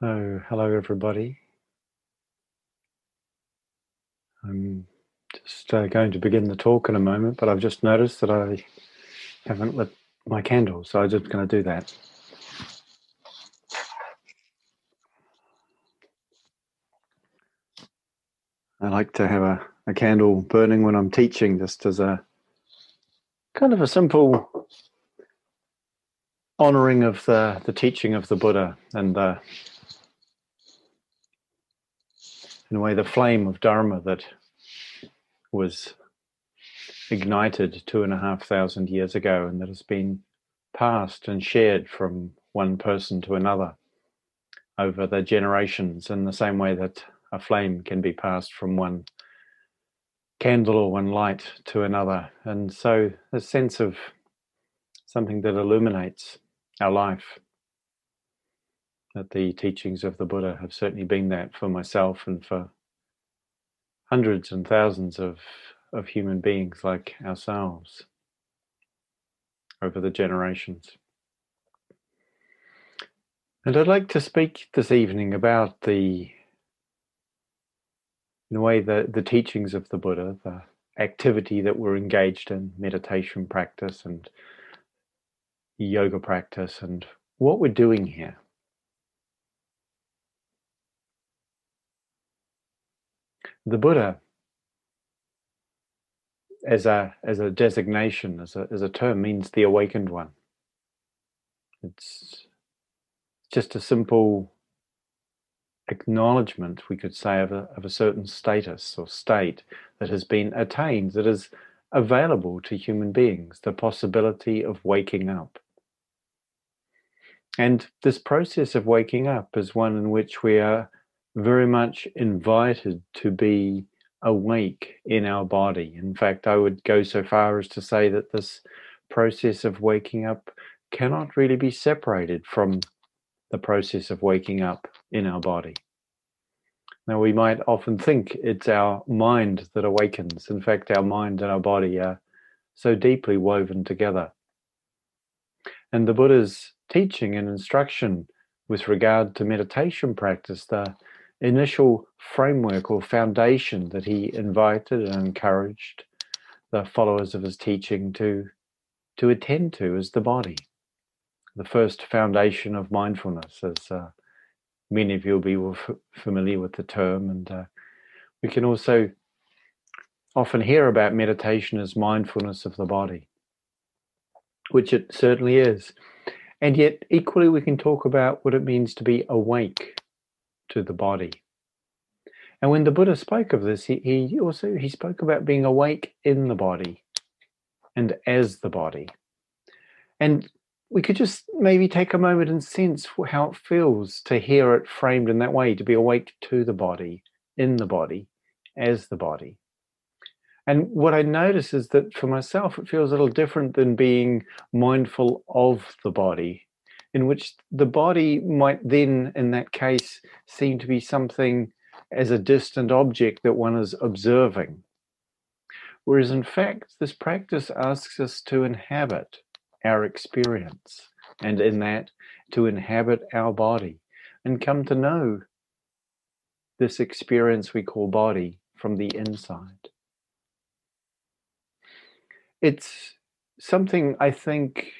So, hello everybody. I'm just uh, going to begin the talk in a moment, but I've just noticed that I haven't lit my candle, so I'm just going to do that. I like to have a, a candle burning when I'm teaching, just as a kind of a simple honoring of the, the teaching of the Buddha and the in a way, the flame of Dharma that was ignited two and a half thousand years ago and that has been passed and shared from one person to another over the generations in the same way that a flame can be passed from one candle or one light to another. And so a sense of something that illuminates our life that the teachings of the Buddha have certainly been that for myself and for hundreds and thousands of, of human beings like ourselves over the generations. And I'd like to speak this evening about the, in a way, the, the teachings of the Buddha, the activity that we're engaged in, meditation practice and yoga practice, and what we're doing here. The Buddha as a as a designation, as a as a term, means the awakened one. It's just a simple acknowledgement, we could say, of a, of a certain status or state that has been attained, that is available to human beings, the possibility of waking up. And this process of waking up is one in which we are very much invited to be awake in our body. In fact, I would go so far as to say that this process of waking up cannot really be separated from the process of waking up in our body. Now, we might often think it's our mind that awakens. In fact, our mind and our body are so deeply woven together. And the Buddha's teaching and instruction with regard to meditation practice, the initial framework or foundation that he invited and encouraged the followers of his teaching to to attend to is the body. The first foundation of mindfulness as uh, many of you will be f- familiar with the term and uh, we can also often hear about meditation as mindfulness of the body which it certainly is. And yet equally we can talk about what it means to be awake to the body. And when the Buddha spoke of this, he, he also he spoke about being awake in the body and as the body. And we could just maybe take a moment and sense how it feels to hear it framed in that way, to be awake to the body, in the body, as the body. And what I notice is that for myself, it feels a little different than being mindful of the body in which the body might then, in that case, seem to be something as a distant object that one is observing. Whereas, in fact, this practice asks us to inhabit our experience, and in that, to inhabit our body and come to know this experience we call body from the inside. It's something I think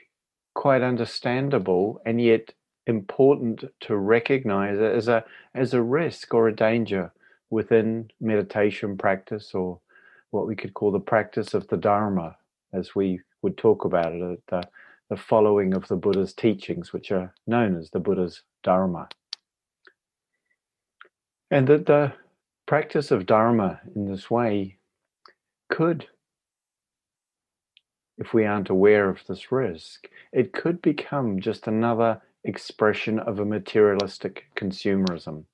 quite understandable and yet important to recognize as a as a risk or a danger within meditation practice or what we could call the practice of the dharma as we would talk about it the, the following of the buddha's teachings which are known as the buddha's dharma. And that the practice of dharma in this way could if we aren't aware of this risk, it could become just another expression of a materialistic consumerism.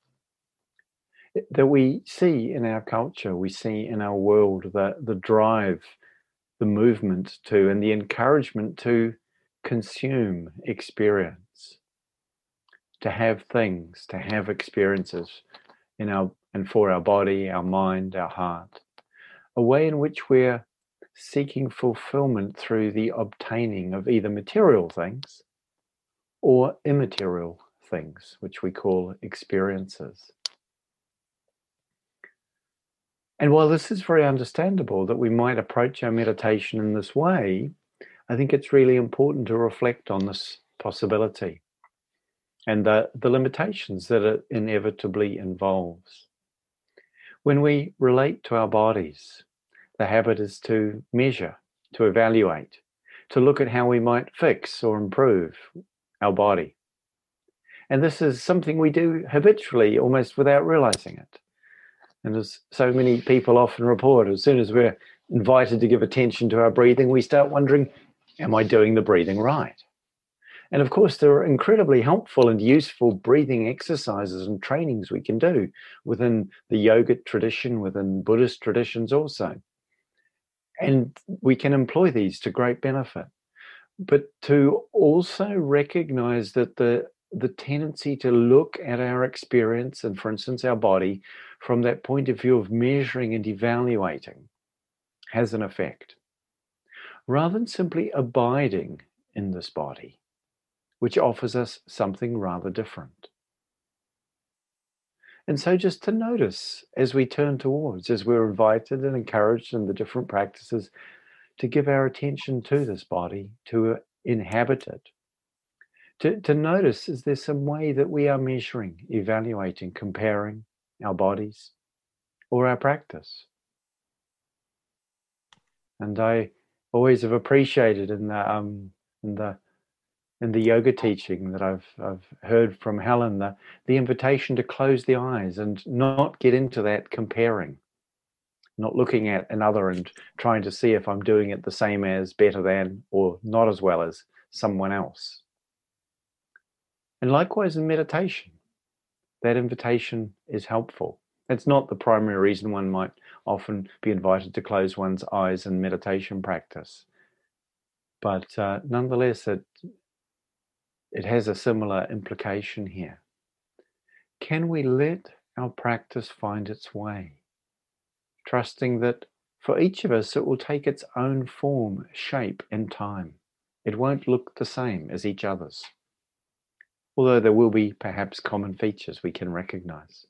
That we see in our culture, we see in our world, the, the drive, the movement to, and the encouragement to consume experience, to have things, to have experiences in our and for our body, our mind, our heart, a way in which we're seeking fulfillment through the obtaining of either material things or immaterial things, which we call experiences. And while this is very understandable that we might approach our meditation in this way, I think it's really important to reflect on this possibility and the, the limitations that it inevitably involves. When we relate to our bodies, the habit is to measure, to evaluate, to look at how we might fix or improve our body. And this is something we do habitually, almost without realizing it. And as so many people often report, as soon as we're invited to give attention to our breathing, we start wondering, am I doing the breathing right? And of course, there are incredibly helpful and useful breathing exercises and trainings we can do within the yogic tradition, within Buddhist traditions also. And we can employ these to great benefit. But to also recognize that the the tendency to look at our experience and, for instance, our body from that point of view of measuring and evaluating has an effect. Rather than simply abiding in this body, which offers us something rather different. And so, just to notice as we turn towards, as we're invited and encouraged in the different practices to give our attention to this body, to inhabit it, to, to notice is there some way that we are measuring, evaluating, comparing our bodies or our practice? And I always have appreciated in the um, in the in the yoga teaching that I've I've heard from Helen the the invitation to close the eyes and not get into that comparing, not looking at another and trying to see if I'm doing it the same as, better than, or not as well as someone else. And likewise in meditation, that invitation is helpful. It's not the primary reason one might often be invited to close one's eyes in meditation practice. But uh, nonetheless, it, it has a similar implication here. Can we let our practice find its way, trusting that for each of us it will take its own form, shape, and time? It won't look the same as each other's although there will be perhaps common features we can recognize.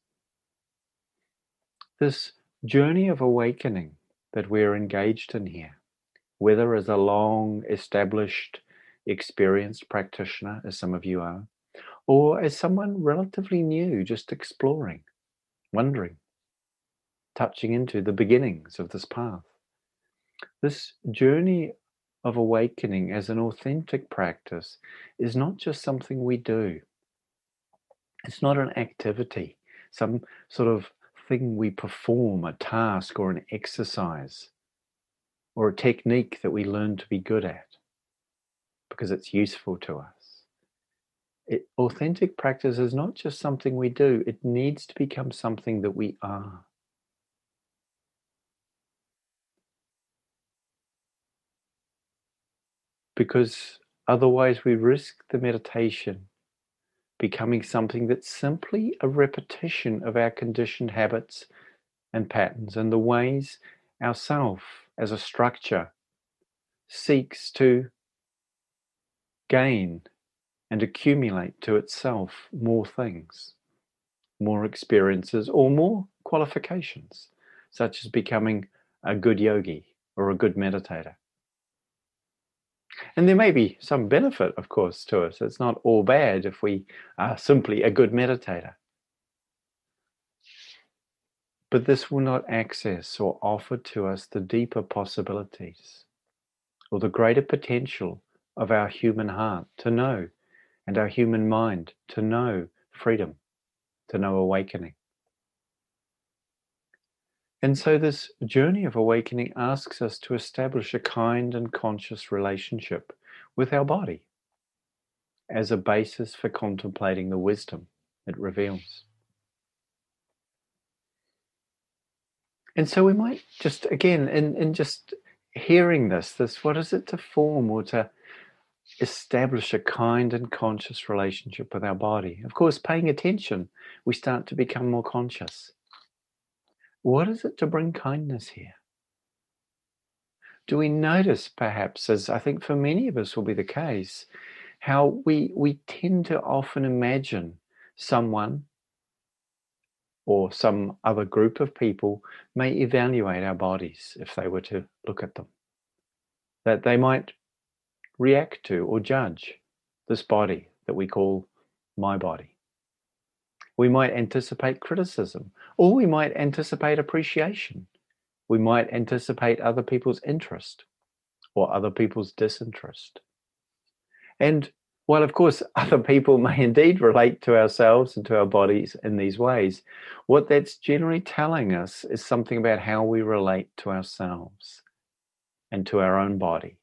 This journey of awakening that we're engaged in here, whether as a long established, experienced practitioner, as some of you are, or as someone relatively new, just exploring, wondering, touching into the beginnings of this path. This journey of awakening as an authentic practice is not just something we do. It's not an activity, some sort of thing we perform, a task or an exercise, or a technique that we learn to be good at because it's useful to us. It, authentic practice is not just something we do, it needs to become something that we are. because otherwise we risk the meditation becoming something that's simply a repetition of our conditioned habits and patterns and the ways our self as a structure seeks to gain and accumulate to itself more things, more experiences, or more qualifications, such as becoming a good yogi or a good meditator. And there may be some benefit, of course, to us. It's not all bad if we are simply a good meditator. But this will not access or offer to us the deeper possibilities or the greater potential of our human heart to know and our human mind to know freedom, to know awakening. And so, this journey of awakening asks us to establish a kind and conscious relationship with our body as a basis for contemplating the wisdom it reveals. And so we might just, again, in, in just hearing this, this, what is it to form or to establish a kind and conscious relationship with our body? Of course, paying attention, we start to become more conscious. What is it to bring kindness here? Do we notice, perhaps, as I think for many of us will be the case, how we, we tend to often imagine someone or some other group of people may evaluate our bodies if they were to look at them. That they might react to or judge this body that we call my body. We might anticipate criticism, or we might anticipate appreciation. We might anticipate other people's interest or other people's disinterest. And while, of course, other people may indeed relate to ourselves and to our bodies in these ways, what that's generally telling us is something about how we relate to ourselves and to our own body.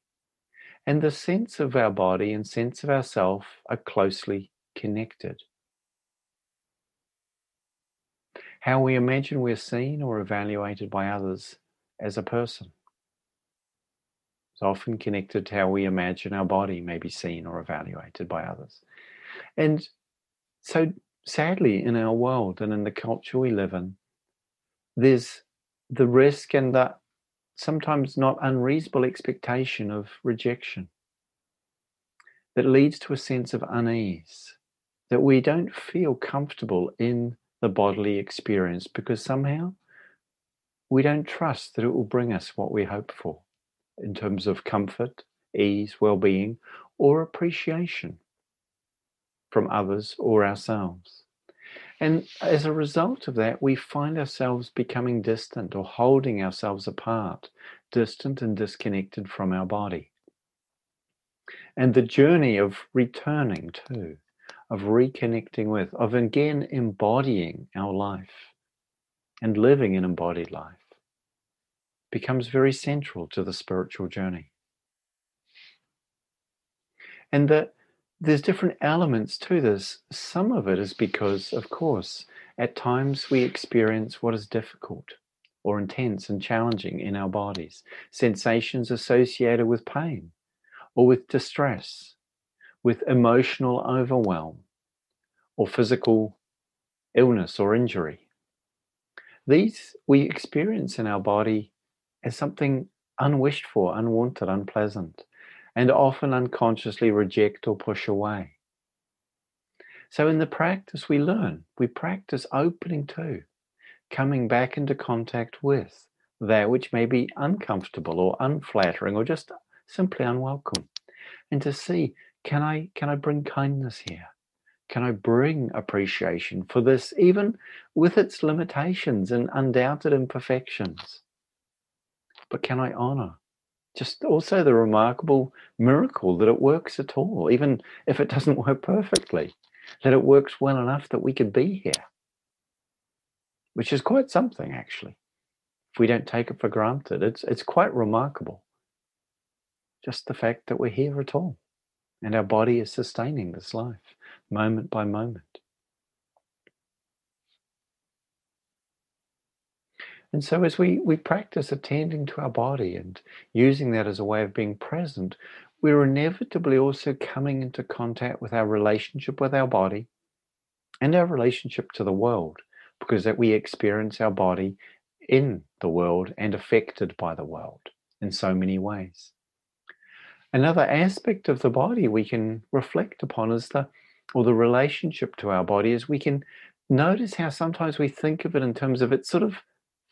And the sense of our body and sense of ourself are closely connected. How we imagine we're seen or evaluated by others as a person is often connected to how we imagine our body may be seen or evaluated by others. And so, sadly, in our world and in the culture we live in, there's the risk and the sometimes not unreasonable expectation of rejection that leads to a sense of unease, that we don't feel comfortable in the bodily experience because somehow we don't trust that it will bring us what we hope for in terms of comfort, ease, well being, or appreciation from others or ourselves. And as a result of that, we find ourselves becoming distant or holding ourselves apart, distant and disconnected from our body. And the journey of returning to, of reconnecting with, of again embodying our life and living an embodied life becomes very central to the spiritual journey. And that there's different elements to this. Some of it is because, of course, at times we experience what is difficult or intense and challenging in our bodies, sensations associated with pain or with distress, with emotional overwhelm or physical illness or injury. These we experience in our body as something unwished for, unwanted, unpleasant, and often unconsciously reject or push away. So, in the practice, we learn, we practice opening to, coming back into contact with that which may be uncomfortable or unflattering or just simply unwelcome, and to see can I can I bring kindness here? Can I bring appreciation for this, even with its limitations and undoubted imperfections? but can I honor? Just also the remarkable miracle that it works at all, even if it doesn't work perfectly, that it works well enough that we could be here, which is quite something actually. If we don't take it for granted, it's, it's quite remarkable. Just the fact that we're here at all and our body is sustaining this life moment by moment. And so, as we, we practice attending to our body and using that as a way of being present, we're inevitably also coming into contact with our relationship with our body and our relationship to the world, because that we experience our body in the world and affected by the world in so many ways. Another aspect of the body we can reflect upon is the or the relationship to our body is we can notice how sometimes we think of it in terms of its sort of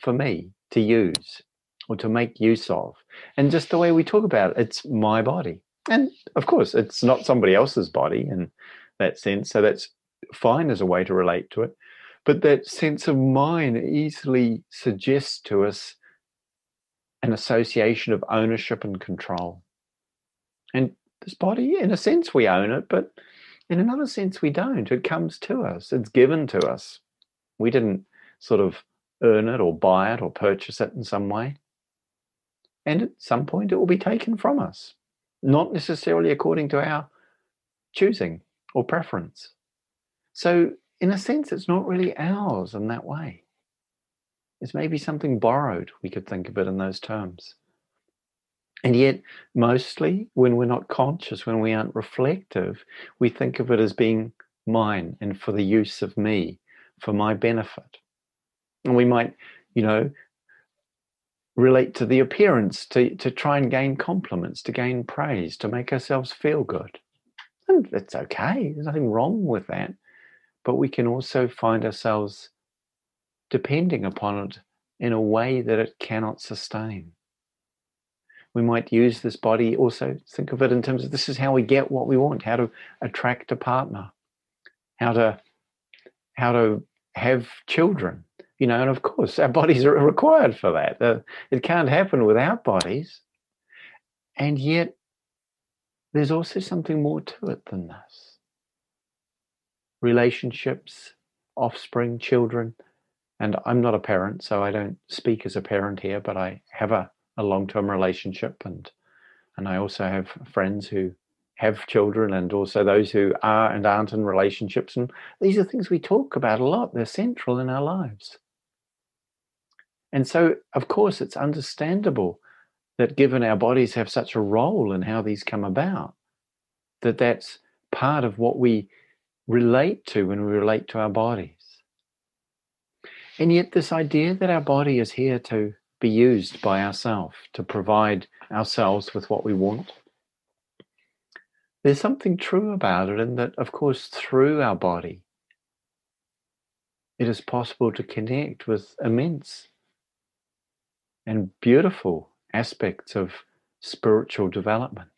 for me to use or to make use of. And just the way we talk about it, it's my body. And of course, it's not somebody else's body in that sense. So that's fine as a way to relate to it. But that sense of mine easily suggests to us an association of ownership and control. And this body, in a sense, we own it, but in another sense, we don't. It comes to us, it's given to us. We didn't sort of earn it or buy it or purchase it in some way. And at some point, it will be taken from us, not necessarily according to our choosing or preference. So, in a sense, it's not really ours in that way. It's maybe something borrowed, we could think of it in those terms. And yet, mostly when we're not conscious, when we aren't reflective, we think of it as being mine and for the use of me, for my benefit. And we might, you know, relate to the appearance to, to try and gain compliments, to gain praise, to make ourselves feel good. And it's okay, there's nothing wrong with that. But we can also find ourselves depending upon it in a way that it cannot sustain. We might use this body also, think of it in terms of this is how we get what we want, how to attract a partner, how to how to have children, you know, and of course our bodies are required for that. Uh, it can't happen without bodies. And yet there's also something more to it than this. Relationships, offspring, children, and I'm not a parent, so I don't speak as a parent here, but I have a, a long-term relationship and and I also have friends who have children and also those who are and aren't in relationships. And these are things we talk about a lot. They're central in our lives. And so, of course, it's understandable that given our bodies have such a role in how these come about, that that's part of what we relate to when we relate to our bodies. And yet, this idea that our body is here to be used by ourselves, to provide ourselves with what we want, there's something true about it, in that, of course, through our body, it is possible to connect with immense and beautiful aspects of spiritual development.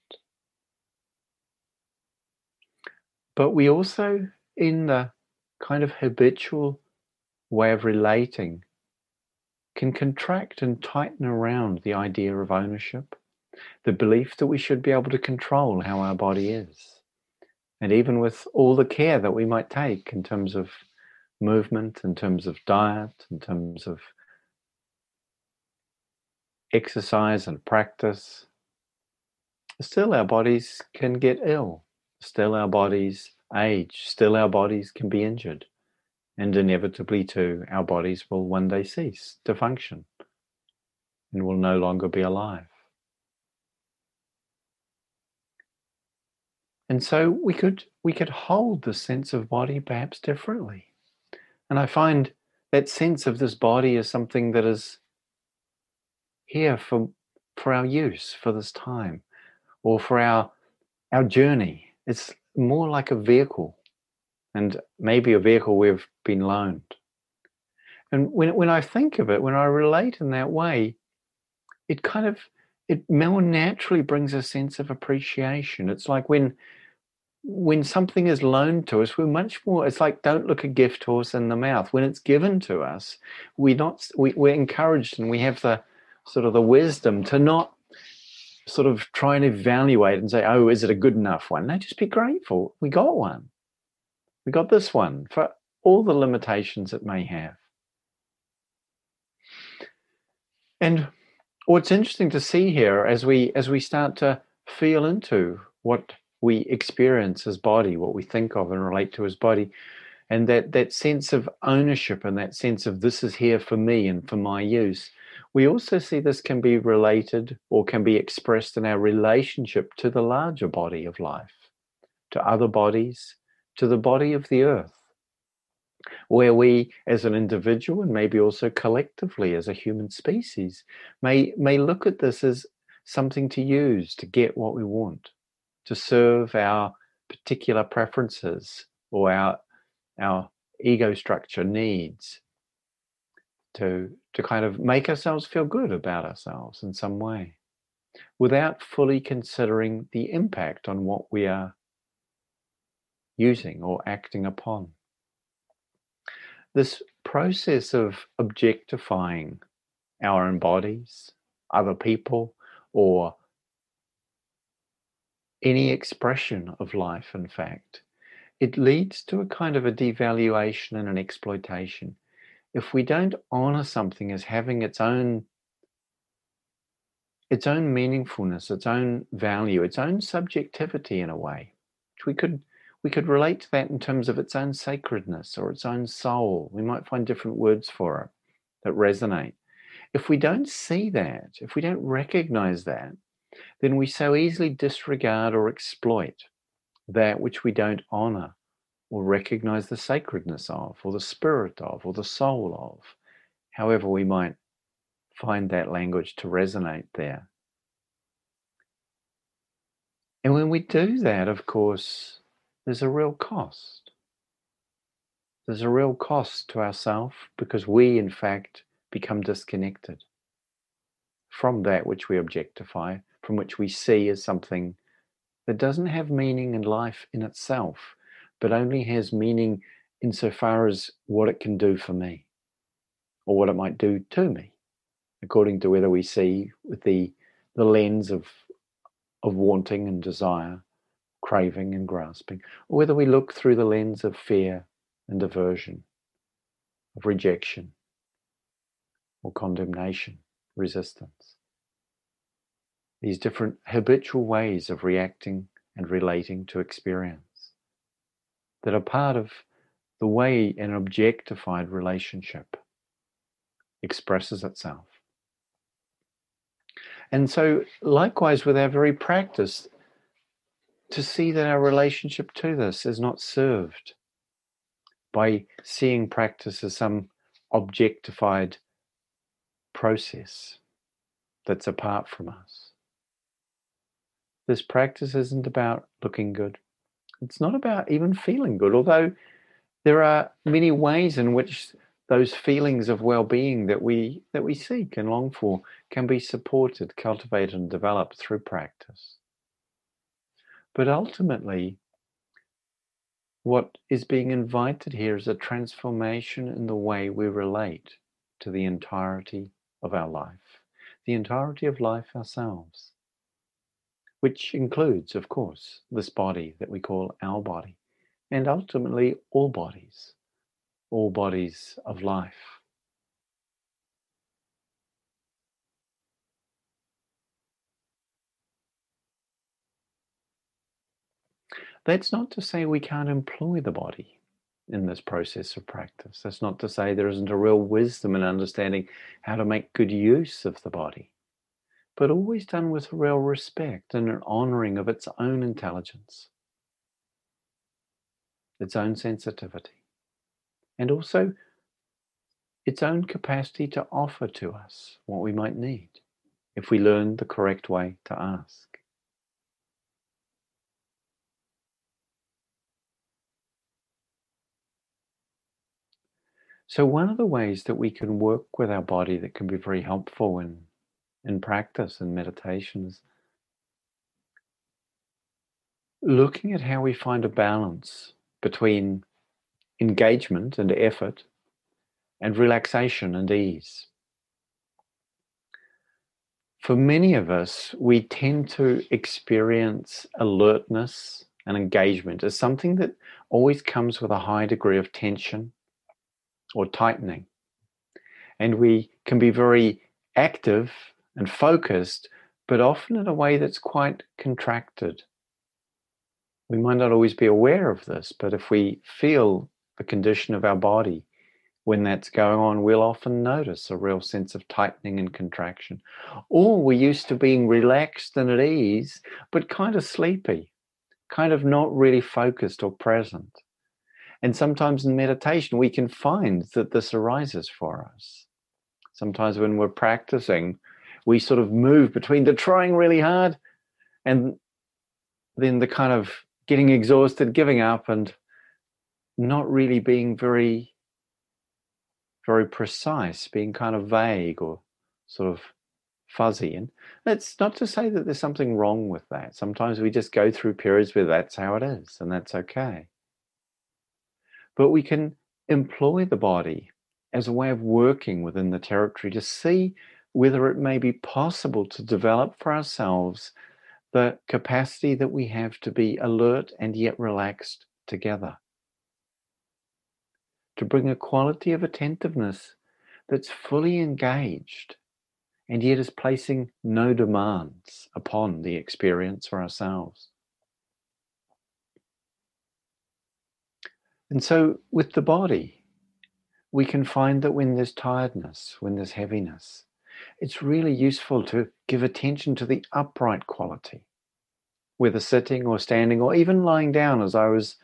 But we also, in the kind of habitual way of relating, can contract and tighten around the idea of ownership the belief that we should be able to control how our body is. And even with all the care that we might take in terms of movement, in terms of diet, in terms of exercise and practice, still our bodies can get ill. Still our bodies age. Still our bodies can be injured. And inevitably, too, our bodies will one day cease to function and will no longer be alive. And so we could we could hold the sense of body perhaps differently. And I find that sense of this body is something that is here for for our use for this time or for our our journey. It's more like a vehicle and maybe a vehicle we've been loaned. And when when I think of it, when I relate in that way, it kind of it more naturally brings a sense of appreciation. It's like when when something is loaned to us, we're much more. It's like don't look a gift horse in the mouth. When it's given to us, we're not we, we're encouraged and we have the sort of the wisdom to not sort of try and evaluate and say, oh, is it a good enough one? No, just be grateful. We got one. We got this one for all the limitations it may have. And what's interesting to see here as we as we start to feel into what we experience as body, what we think of and relate to as body. And that, that sense of ownership and that sense of this is here for me and for my use. We also see this can be related or can be expressed in our relationship to the larger body of life, to other bodies, to the body of the earth, where we as an individual and maybe also collectively as a human species may, may look at this as something to use to get what we want to serve our particular preferences or our our ego structure needs to to kind of make ourselves feel good about ourselves in some way without fully considering the impact on what we are using or acting upon this process of objectifying our own bodies other people or any expression of life, in fact, it leads to a kind of a devaluation and an exploitation. If we don't honor something as having its own its own meaningfulness, its own value, its own subjectivity in a way, which we could we could relate to that in terms of its own sacredness or its own soul. We might find different words for it that resonate. If we don't see that, if we don't recognize that, then we so easily disregard or exploit that which we don't honor or recognize the sacredness of, or the spirit of, or the soul of, however we might find that language to resonate there. And when we do that, of course, there's a real cost. There's a real cost to ourself because we, in fact, become disconnected from that which we objectify, from which we see as something that doesn't have meaning in life in itself, but only has meaning insofar as what it can do for me or what it might do to me, according to whether we see with the, the lens of, of wanting and desire, craving and grasping, or whether we look through the lens of fear and aversion, of rejection or condemnation, resistance. These different habitual ways of reacting and relating to experience that are part of the way an objectified relationship expresses itself. And so, likewise, with our very practice, to see that our relationship to this is not served by seeing practice as some objectified process that's apart from us. This practice isn't about looking good. It's not about even feeling good, although there are many ways in which those feelings of well-being that we that we seek and long for can be supported, cultivated and developed through practice. But ultimately what is being invited here is a transformation in the way we relate to the entirety of our life, the entirety of life ourselves, which includes, of course, this body that we call our body, and ultimately all bodies, all bodies of life. That's not to say we can't employ the body in this process of practice. That's not to say there isn't a real wisdom in understanding how to make good use of the body, but always done with real respect and an honoring of its own intelligence, its own sensitivity, and also its own capacity to offer to us what we might need if we learn the correct way to ask. So, one of the ways that we can work with our body that can be very helpful in, in practice and meditations, looking at how we find a balance between engagement and effort and relaxation and ease. For many of us, we tend to experience alertness and engagement as something that always comes with a high degree of tension or tightening. And we can be very active and focused, but often in a way that's quite contracted. We might not always be aware of this, but if we feel the condition of our body when that's going on, we'll often notice a real sense of tightening and contraction. Or we're used to being relaxed and at ease, but kind of sleepy, kind of not really focused or present. And sometimes in meditation, we can find that this arises for us. Sometimes when we're practicing, we sort of move between the trying really hard and then the kind of getting exhausted, giving up, and not really being very, very precise, being kind of vague or sort of fuzzy. And that's not to say that there's something wrong with that. Sometimes we just go through periods where that's how it is, and that's okay but we can employ the body as a way of working within the territory to see whether it may be possible to develop for ourselves the capacity that we have to be alert and yet relaxed together. To bring a quality of attentiveness that's fully engaged and yet is placing no demands upon the experience for ourselves. And so, with the body, we can find that when there's tiredness, when there's heaviness, it's really useful to give attention to the upright quality, whether sitting or standing or even lying down. As I was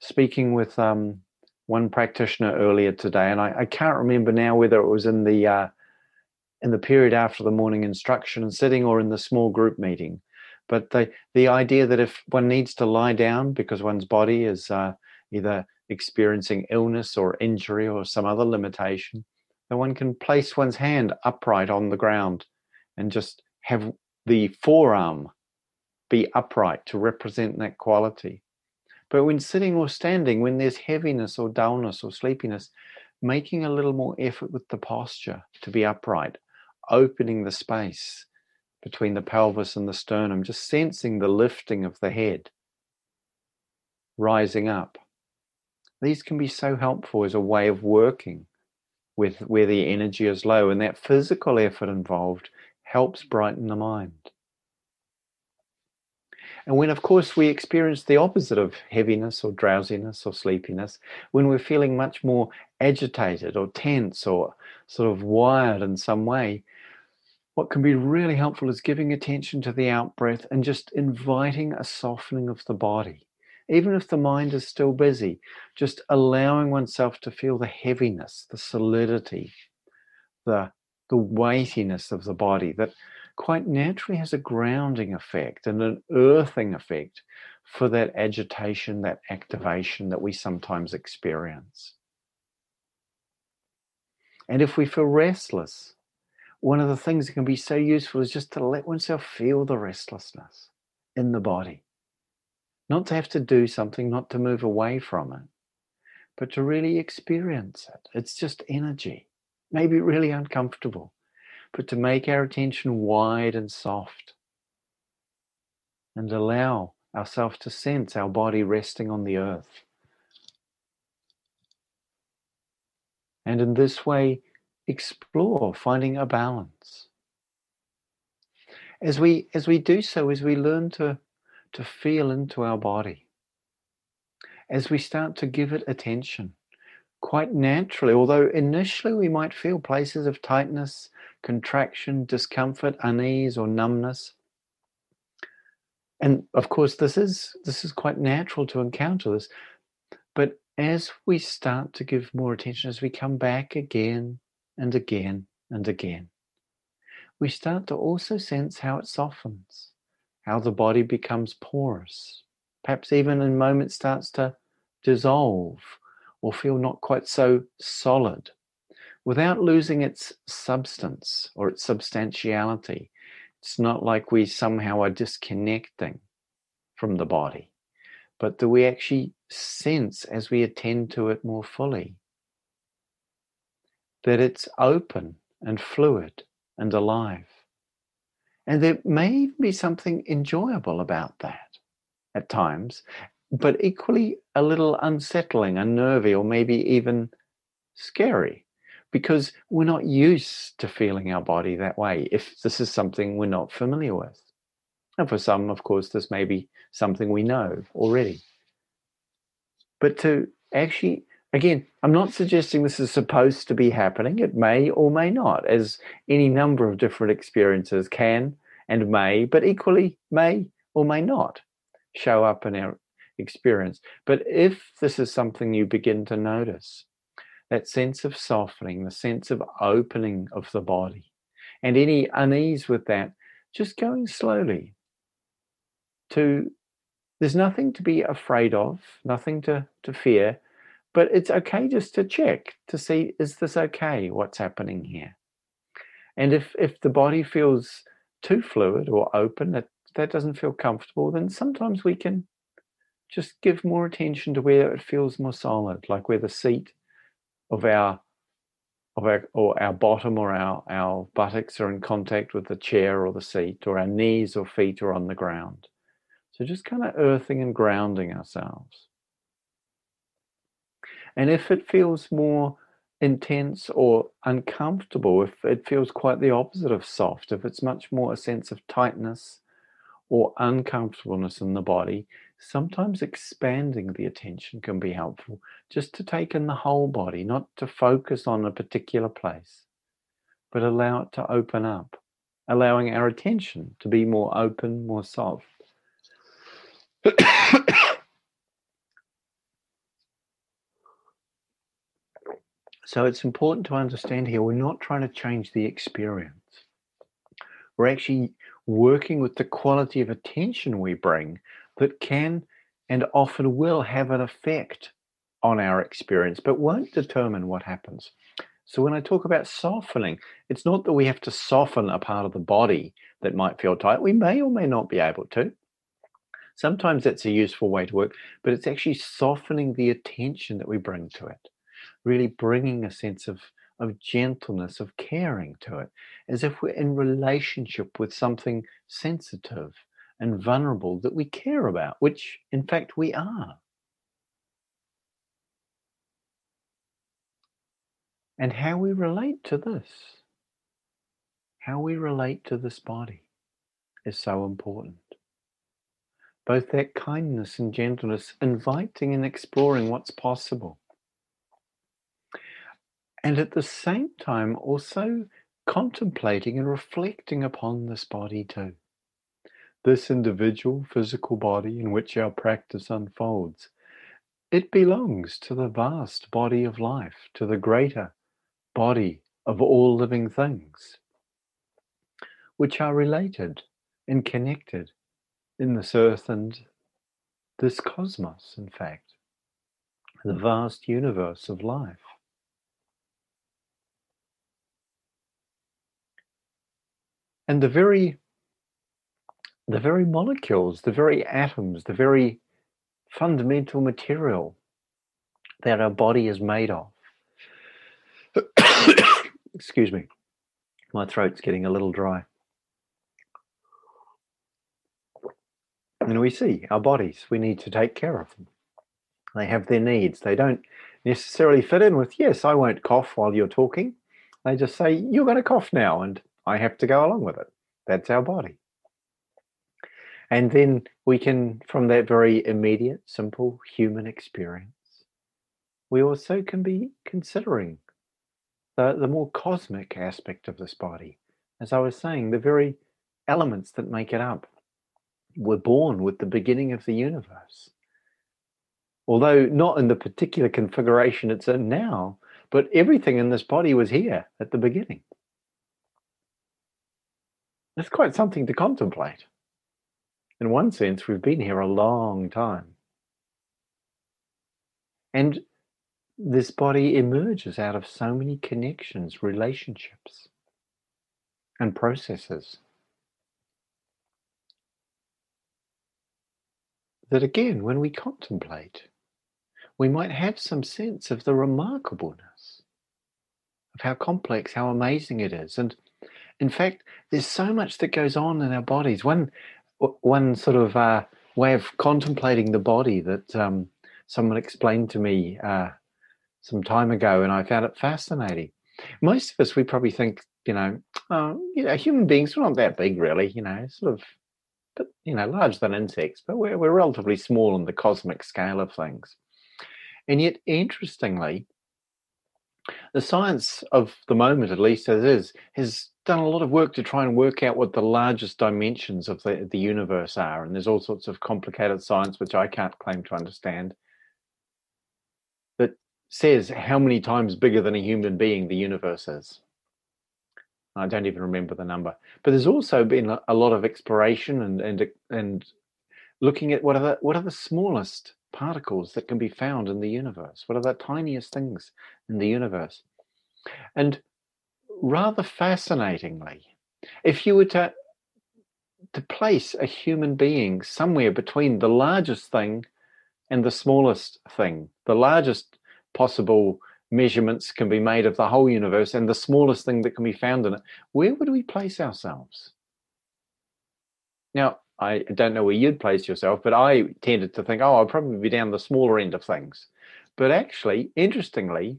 speaking with um, one practitioner earlier today, and I, I, can't remember now whether it was in the uh, in the period after the morning instruction and sitting or in the small group meeting, But the, the idea that if one needs to lie down because one's body is uh, either experiencing illness or injury or some other limitation, that one can place one's hand upright on the ground and just have the forearm be upright to represent that quality. But when sitting or standing, when there's heaviness or dullness or sleepiness, making a little more effort with the posture to be upright, opening the space between the pelvis and the sternum, just sensing the lifting of the head, rising up. These can be so helpful as a way of working with where the energy is low, and that physical effort involved helps brighten the mind. And when, of course, we experience the opposite of heaviness or drowsiness or sleepiness, when we're feeling much more agitated or tense or sort of wired in some way, what can be really helpful is giving attention to the out breath and just inviting a softening of the body. Even if the mind is still busy, just allowing oneself to feel the heaviness, the solidity, the, the weightiness of the body that quite naturally has a grounding effect and an earthing effect for that agitation, that activation that we sometimes experience. And if we feel restless, one of the things that can be so useful is just to let oneself feel the restlessness in the body. Not to have to do something, not to move away from it, but to really experience it. It's just energy, maybe really uncomfortable, but to make our attention wide and soft and allow ourselves to sense our body resting on the earth. And in this way, explore finding a balance. As we as we do so, as we learn to to feel into our body, as we start to give it attention, quite naturally, although initially we might feel places of tightness, contraction, discomfort, unease, or numbness. And of course, this is this is quite natural to encounter this. But as we start to give more attention, as we come back again and again and again. We start to also sense how it softens, how the body becomes porous, perhaps even in moments starts to dissolve or feel not quite so solid without losing its substance or its substantiality. It's not like we somehow are disconnecting from the body, but that we actually sense as we attend to it more fully that it's open and fluid and alive. And there may even be something enjoyable about that at times, but equally a little unsettling, unnerving, or maybe even scary because we're not used to feeling our body that way if this is something we're not familiar with. And for some, of course, this may be something we know already. But to actually Again, I'm not suggesting this is supposed to be happening. It may or may not, as any number of different experiences can and may, but equally may or may not show up in our experience. But if this is something you begin to notice, that sense of softening, the sense of opening of the body, and any unease with that, just going slowly to there's nothing to be afraid of, nothing to, to fear but it's okay just to check to see is this okay? What's happening here? And if if the body feels too fluid or open, that that doesn't feel comfortable, then sometimes we can just give more attention to where it feels more solid, like where the seat of our of our or our bottom or our, our buttocks are in contact with the chair or the seat, or our knees or feet are on the ground. So just kind of earthing and grounding ourselves. And if it feels more intense or uncomfortable, if it feels quite the opposite of soft, if it's much more a sense of tightness or uncomfortableness in the body, sometimes expanding the attention can be helpful just to take in the whole body, not to focus on a particular place, but allow it to open up, allowing our attention to be more open, more soft. So it's important to understand here we're not trying to change the experience. We're actually working with the quality of attention we bring that can and often will have an effect on our experience, but won't determine what happens. So when I talk about softening, it's not that we have to soften a part of the body that might feel tight. We may or may not be able to. Sometimes that's a useful way to work, but it's actually softening the attention that we bring to it, really bringing a sense of, of gentleness, of caring to it, as if we're in relationship with something sensitive and vulnerable that we care about, which in fact we are. And how we relate to this, how we relate to this body is so important. Both that kindness and gentleness, inviting and exploring what's possible. And at the same time, also contemplating and reflecting upon this body too. This individual physical body in which our practice unfolds. It belongs to the vast body of life, to the greater body of all living things, which are related and connected in this earth and this cosmos, in fact, the vast universe of life. And the very the very molecules, the very atoms, the very fundamental material that our body is made of Excuse me. My throat's getting a little dry. And we see our bodies, we need to take care of them. They have their needs. They don't necessarily fit in with, yes, I won't cough while you're talking. They just say, you're going to cough now, and I have to go along with it. That's our body. And then we can, from that very immediate, simple human experience, we also can be considering the, the more cosmic aspect of this body. As I was saying, the very elements that make it up were born with the beginning of the universe. Although not in the particular configuration it's in now, but everything in this body was here at the beginning. It's quite something to contemplate. In one sense, we've been here a long time. And this body emerges out of so many connections, relationships, and processes. That again, when we contemplate, we might have some sense of the remarkableness of how complex, how amazing it is. And in fact, there's so much that goes on in our bodies. One, one sort of uh, way of contemplating the body that um, someone explained to me uh, some time ago, and I found it fascinating. Most of us, we probably think, you know, oh, you know, human beings are not that big, really. You know, sort of, but you know, larger than insects, but we're we're relatively small in the cosmic scale of things. And yet, interestingly, the science of the moment, at least as is, has done a lot of work to try and work out what the largest dimensions of the, the universe are. And there's all sorts of complicated science which I can't claim to understand that says how many times bigger than a human being the universe is. I don't even remember the number. But there's also been a lot of exploration and and and looking at what are the what are the smallest particles that can be found in the universe? What are the tiniest things in the universe? And rather fascinatingly, if you were to to place a human being somewhere between the largest thing and the smallest thing, the largest possible measurements can be made of the whole universe and the smallest thing that can be found in it, where would we place ourselves? Now, I don't know where you'd place yourself, but I tended to think, oh, I'll probably be down the smaller end of things. But actually, interestingly,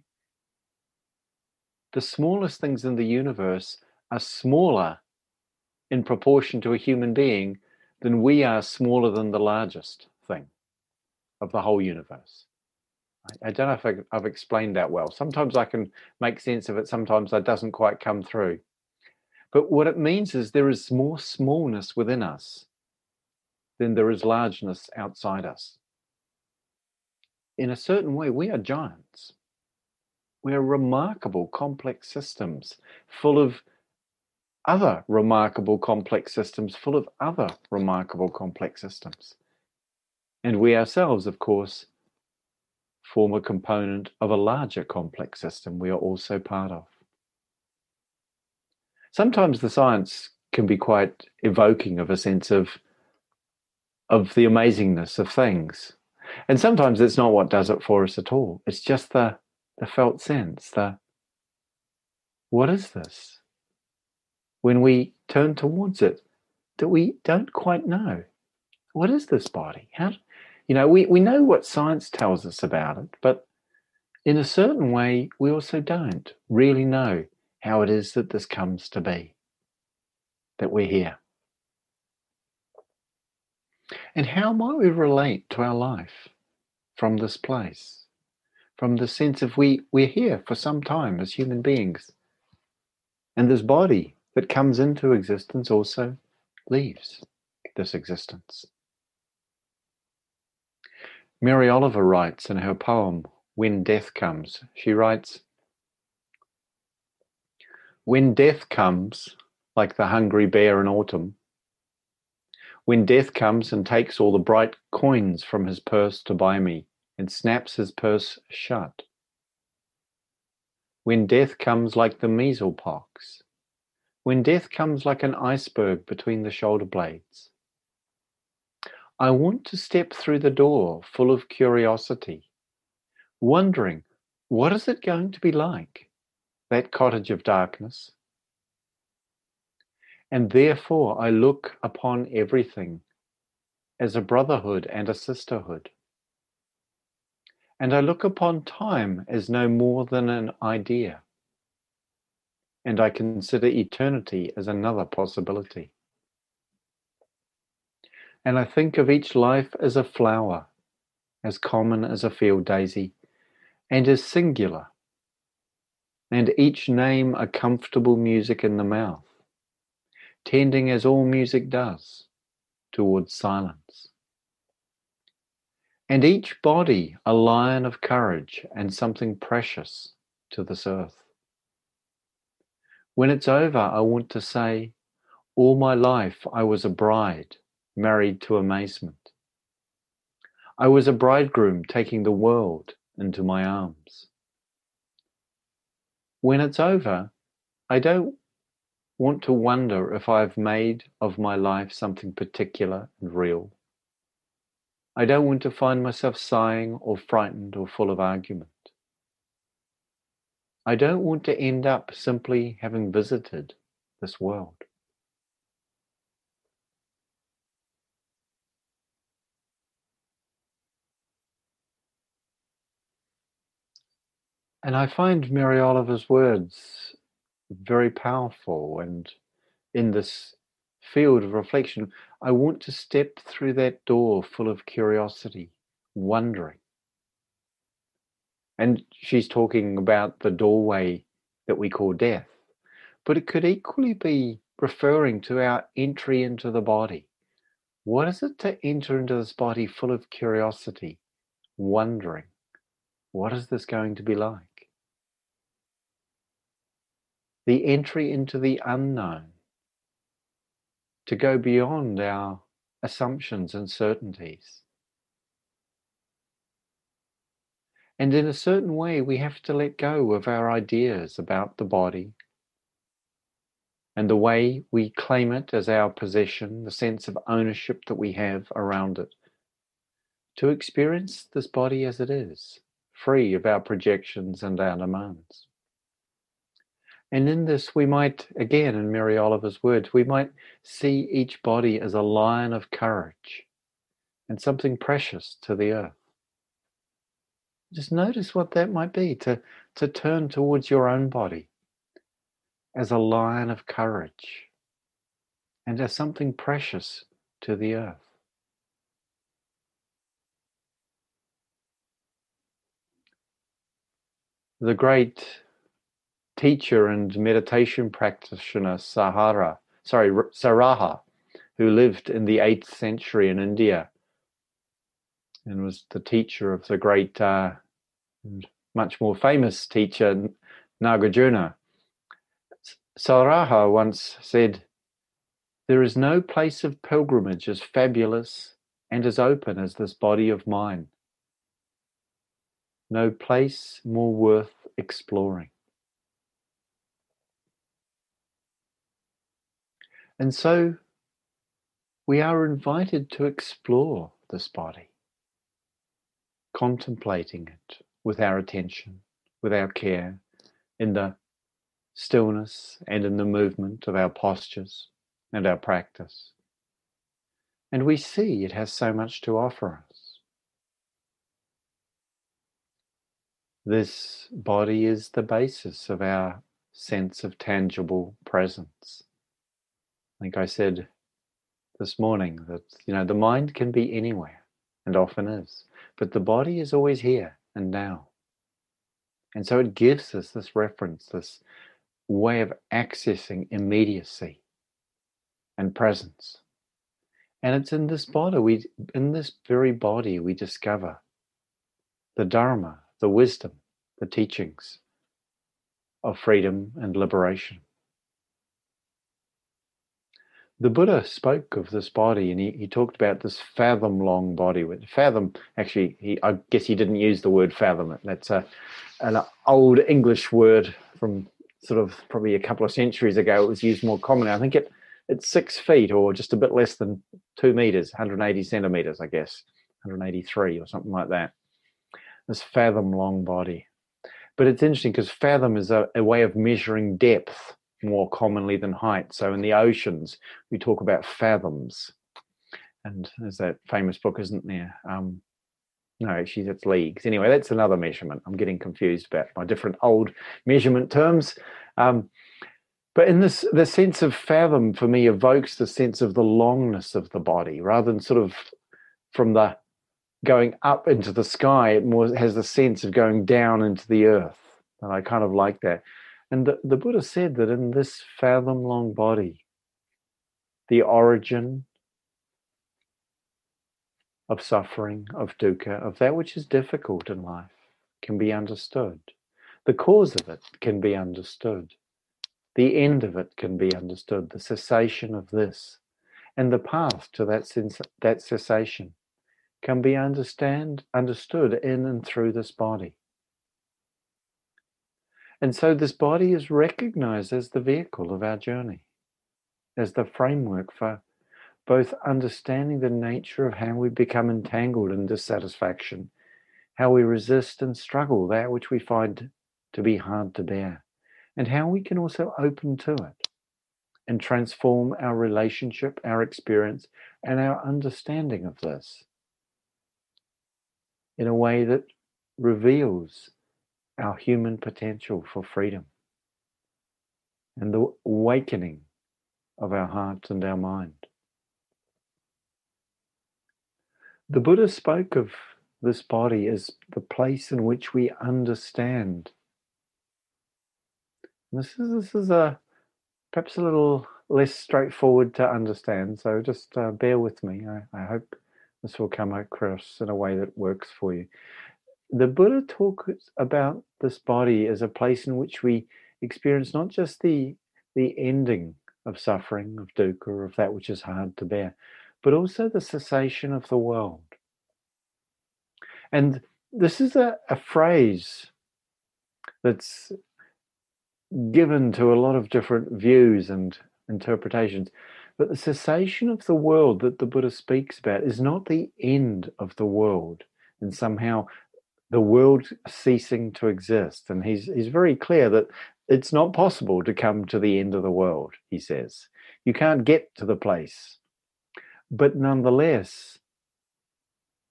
the smallest things in the universe are smaller in proportion to a human being than we are smaller than the largest thing of the whole universe. I don't know if I, have explained that well. Sometimes I can make sense of it, sometimes that doesn't quite come through. But what it means is there is more smallness within us than there is largeness outside us. In a certain way, we are giants. We are remarkable, complex systems full of other remarkable complex systems full of other remarkable complex systems. And we ourselves, of course, form a component of a larger complex system we are also part of. Sometimes the science can be quite evoking of a sense of of the amazingness of things. And sometimes it's not what does it for us at all. It's just the the felt sense, the what is this? When we turn towards it, that we don't quite know. What is this body? How you know, we, we know what science tells us about it, but in a certain way, we also don't really know how it is that this comes to be, that we're here. And how might we relate to our life from this place? From the sense of we, we're here for some time as human beings. And this body that comes into existence also leaves this existence. Mary Oliver writes in her poem, When Death Comes, she writes, When death comes, like the hungry bear in autumn, when death comes and takes all the bright coins from his purse to buy me and snaps his purse shut, when death comes like the measles pox, when death comes like an iceberg between the shoulder blades, I want to step through the door full of curiosity, wondering what is it going to be like, that cottage of darkness? And therefore I look upon everything as a brotherhood and a sisterhood. And I look upon time as no more than an idea. And I consider eternity as another possibility. And I think of each life as a flower, as common as a field daisy, and as singular, and each name a comfortable music in the mouth, tending as all music does towards silence. And each body a lion of courage and something precious to this earth. When it's over, I want to say, All my life I was a bride married to amazement. I was a bridegroom taking the world into my arms. When it's over, I don't want to wonder if I've made of my life something particular and real. I don't want to find myself sighing or frightened or full of argument. I don't want to end up simply having visited this world. And I find Mary Oliver's words very powerful. And in this field of reflection, I want to step through that door full of curiosity, wondering. And she's talking about the doorway that we call death. But it could equally be referring to our entry into the body. What is it to enter into this body full of curiosity, wondering? What is this going to be like? the entry into the unknown, to go beyond our assumptions and certainties. And in a certain way, we have to let go of our ideas about the body and the way we claim it as our possession, the sense of ownership that we have around it, to experience this body as it is, free of our projections and our demands. And in this, we might, again, in Mary Oliver's words, we might see each body as a lion of courage and something precious to the earth. Just notice what that might be to, to turn towards your own body as a lion of courage and as something precious to the earth. The great teacher and meditation practitioner Sahara, sorry, Saraha, who lived in the 8th century in India and was the teacher of the great, uh, much more famous teacher Nagarjuna. Saraha once said, There is no place of pilgrimage as fabulous and as open as this body of mine. No place more worth exploring. And so we are invited to explore this body, contemplating it with our attention, with our care, in the stillness and in the movement of our postures and our practice. And we see it has so much to offer us. This body is the basis of our sense of tangible presence. I think I said this morning that, you know, the mind can be anywhere and often is, but the body is always here and now. And so it gives us this reference, this way of accessing immediacy and presence. And it's in this body, we in this very body we discover the Dharma, the wisdom, the teachings of freedom and liberation. The Buddha spoke of this body and he, he talked about this fathom long body. With fathom, actually, he, I guess he didn't use the word fathom. That's a, an old English word from sort of probably a couple of centuries ago, it was used more commonly. I think it it's six feet or just a bit less than two meters, 180 centimeters, I guess, 183 or something like that. This fathom long body. But it's interesting because fathom is a, a way of measuring depth more commonly than height. So in the oceans, we talk about fathoms. And there's that famous book, isn't there? Um, no, actually, that's leagues. Anyway, that's another measurement. I'm getting confused about my different old measurement terms. Um, but in this, the sense of fathom for me evokes the sense of the longness of the body rather than sort of from the going up into the sky. It more has the sense of going down into the earth. And I kind of like that. And the, the Buddha said that in this fathom long body, the origin of suffering, of dukkha, of that which is difficult in life can be understood. The cause of it can be understood. The end of it can be understood. The cessation of this and the path to that, sens- that cessation can be understand understood in and through this body. And so this body is recognized as the vehicle of our journey, as the framework for both understanding the nature of how we become entangled in dissatisfaction, how we resist and struggle that which we find to be hard to bear, and how we can also open to it and transform our relationship, our experience, and our understanding of this in a way that reveals our human potential for freedom and the awakening of our hearts and our mind. The Buddha spoke of this body as the place in which we understand. this is this is a perhaps a little less straightforward to understand. So just uh, bear with me. I, I hope this will come across in a way that works for you. The Buddha talks about this body as a place in which we experience not just the the ending of suffering, of dukkha, of that which is hard to bear, but also the cessation of the world. And this is a, a phrase that's given to a lot of different views and interpretations. But the cessation of the world that the Buddha speaks about is not the end of the world and somehow the world ceasing to exist. And he's, he's very clear that it's not possible to come to the end of the world, he says. You can't get to the place but nonetheless,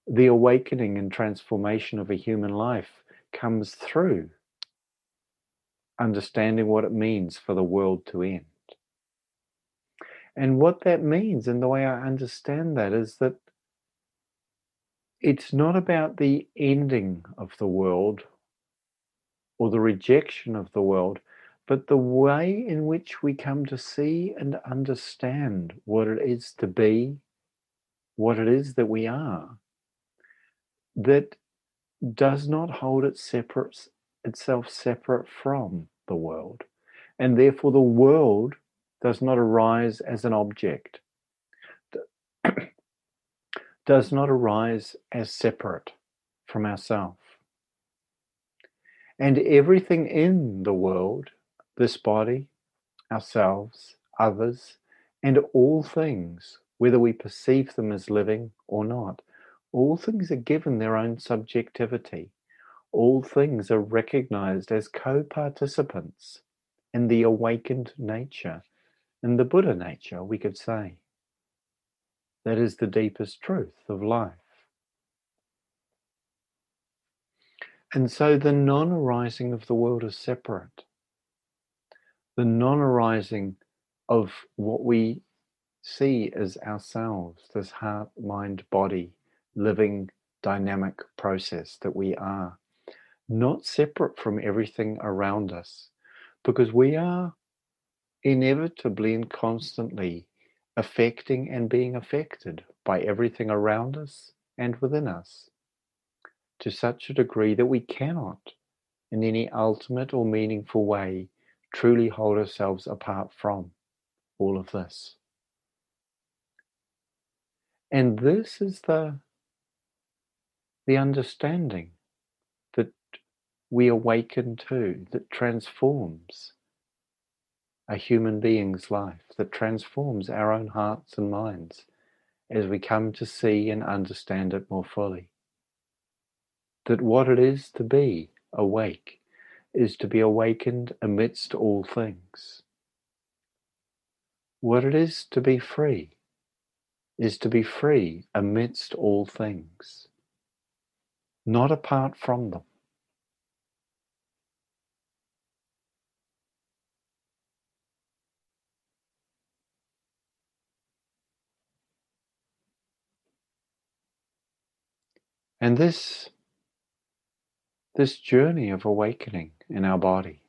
the awakening and transformation of a human life comes through understanding what it means for the world to end. And what that means, and the way I understand that, is that it's not about the ending of the world or the rejection of the world, but the way in which we come to see and understand what it is to be what it is that we are that does not hold it separate, itself separate from the world. And therefore, the world does not arise as an object, does not arise as separate from ourself. And everything in the world, this body, ourselves, others, and all things, whether we perceive them as living or not, all things are given their own subjectivity. All things are recognized as co participants in the awakened nature, in the Buddha nature, we could say. That is the deepest truth of life. And so the non arising of the world is separate. The non arising of what we see as ourselves, this heart, mind, body, living, dynamic process that we are, not separate from everything around us, because we are inevitably and constantly affecting and being affected by everything around us and within us to such a degree that we cannot, in any ultimate or meaningful way, truly hold ourselves apart from all of this. And this is the, the understanding that we awaken to, that transforms a human being's life, that transforms our own hearts and minds as we come to see and understand it more fully. That what it is to be awake is to be awakened amidst all things. What it is to be free is to be free amidst all things, not apart from them. And this, this journey of awakening in our body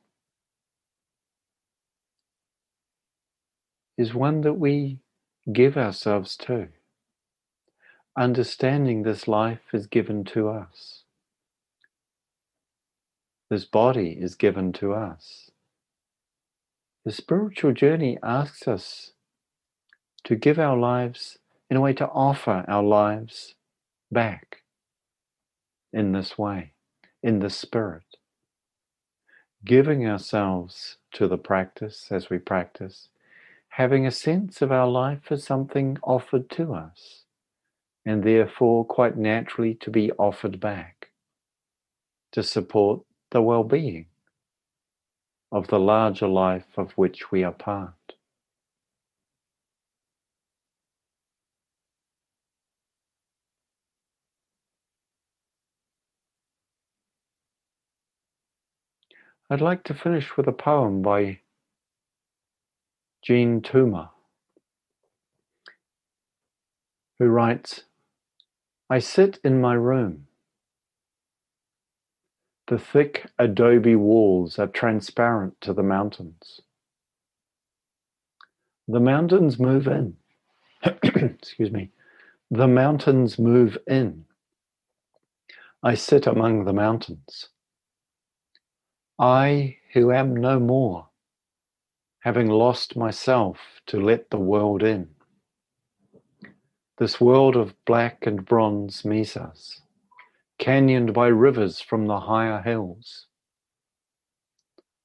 is one that we give ourselves to. Understanding this life is given to us. This body is given to us. The spiritual journey asks us to give our lives, in a way, to offer our lives back in this way, in the spirit. Giving ourselves to the practice as we practice, having a sense of our life as something offered to us, and therefore quite naturally to be offered back to support the well being of the larger life of which we are part. I'd like to finish with a poem by Jean Toomer, who writes I sit in my room. The thick adobe walls are transparent to the mountains. The mountains move in. Excuse me. The mountains move in. I sit among the mountains. I who am no more, having lost myself to let the world in. This world of black and bronze mesas, canyoned by rivers from the higher hills.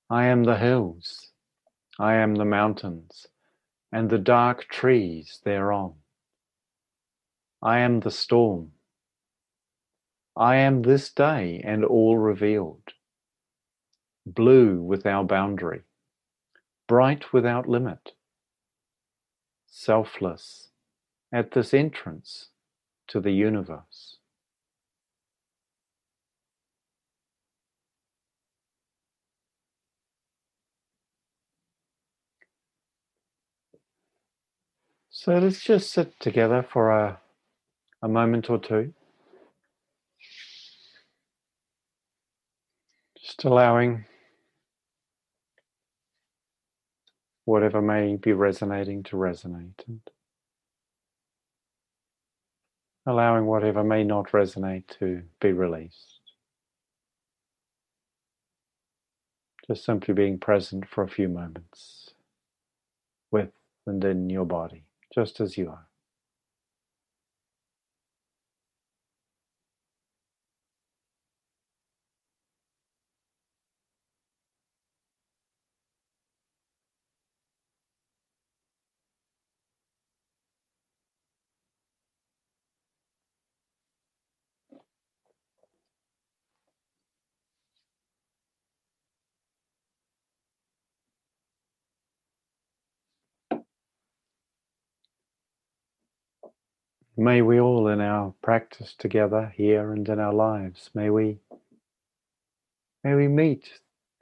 I am the hills, I am the mountains, and the dark trees thereon. I am the storm. I am this day and all revealed blue without boundary, bright without limit, selfless at this entrance to the universe. So let's just sit together for a, a moment or two. Just allowing whatever may be resonating to resonate and allowing whatever may not resonate to be released. just simply being present for a few moments with and in your body, just as you are. May we all in our practice together here and in our lives, may we may we meet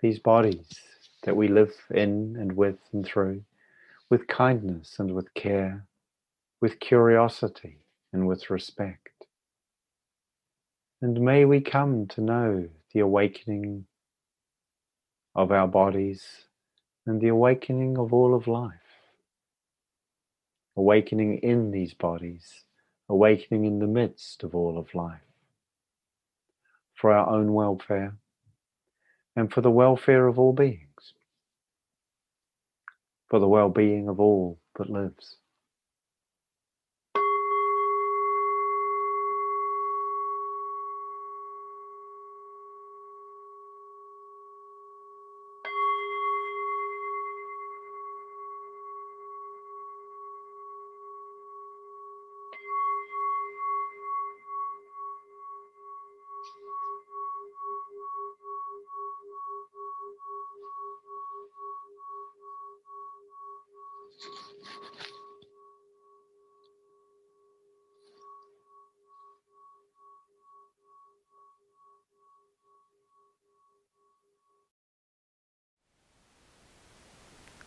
these bodies that we live in and with and through with kindness and with care, with curiosity and with respect. And may we come to know the awakening of our bodies and the awakening of all of life, awakening in these bodies awakening in the midst of all of life, for our own welfare and for the welfare of all beings, for the well being of all that lives.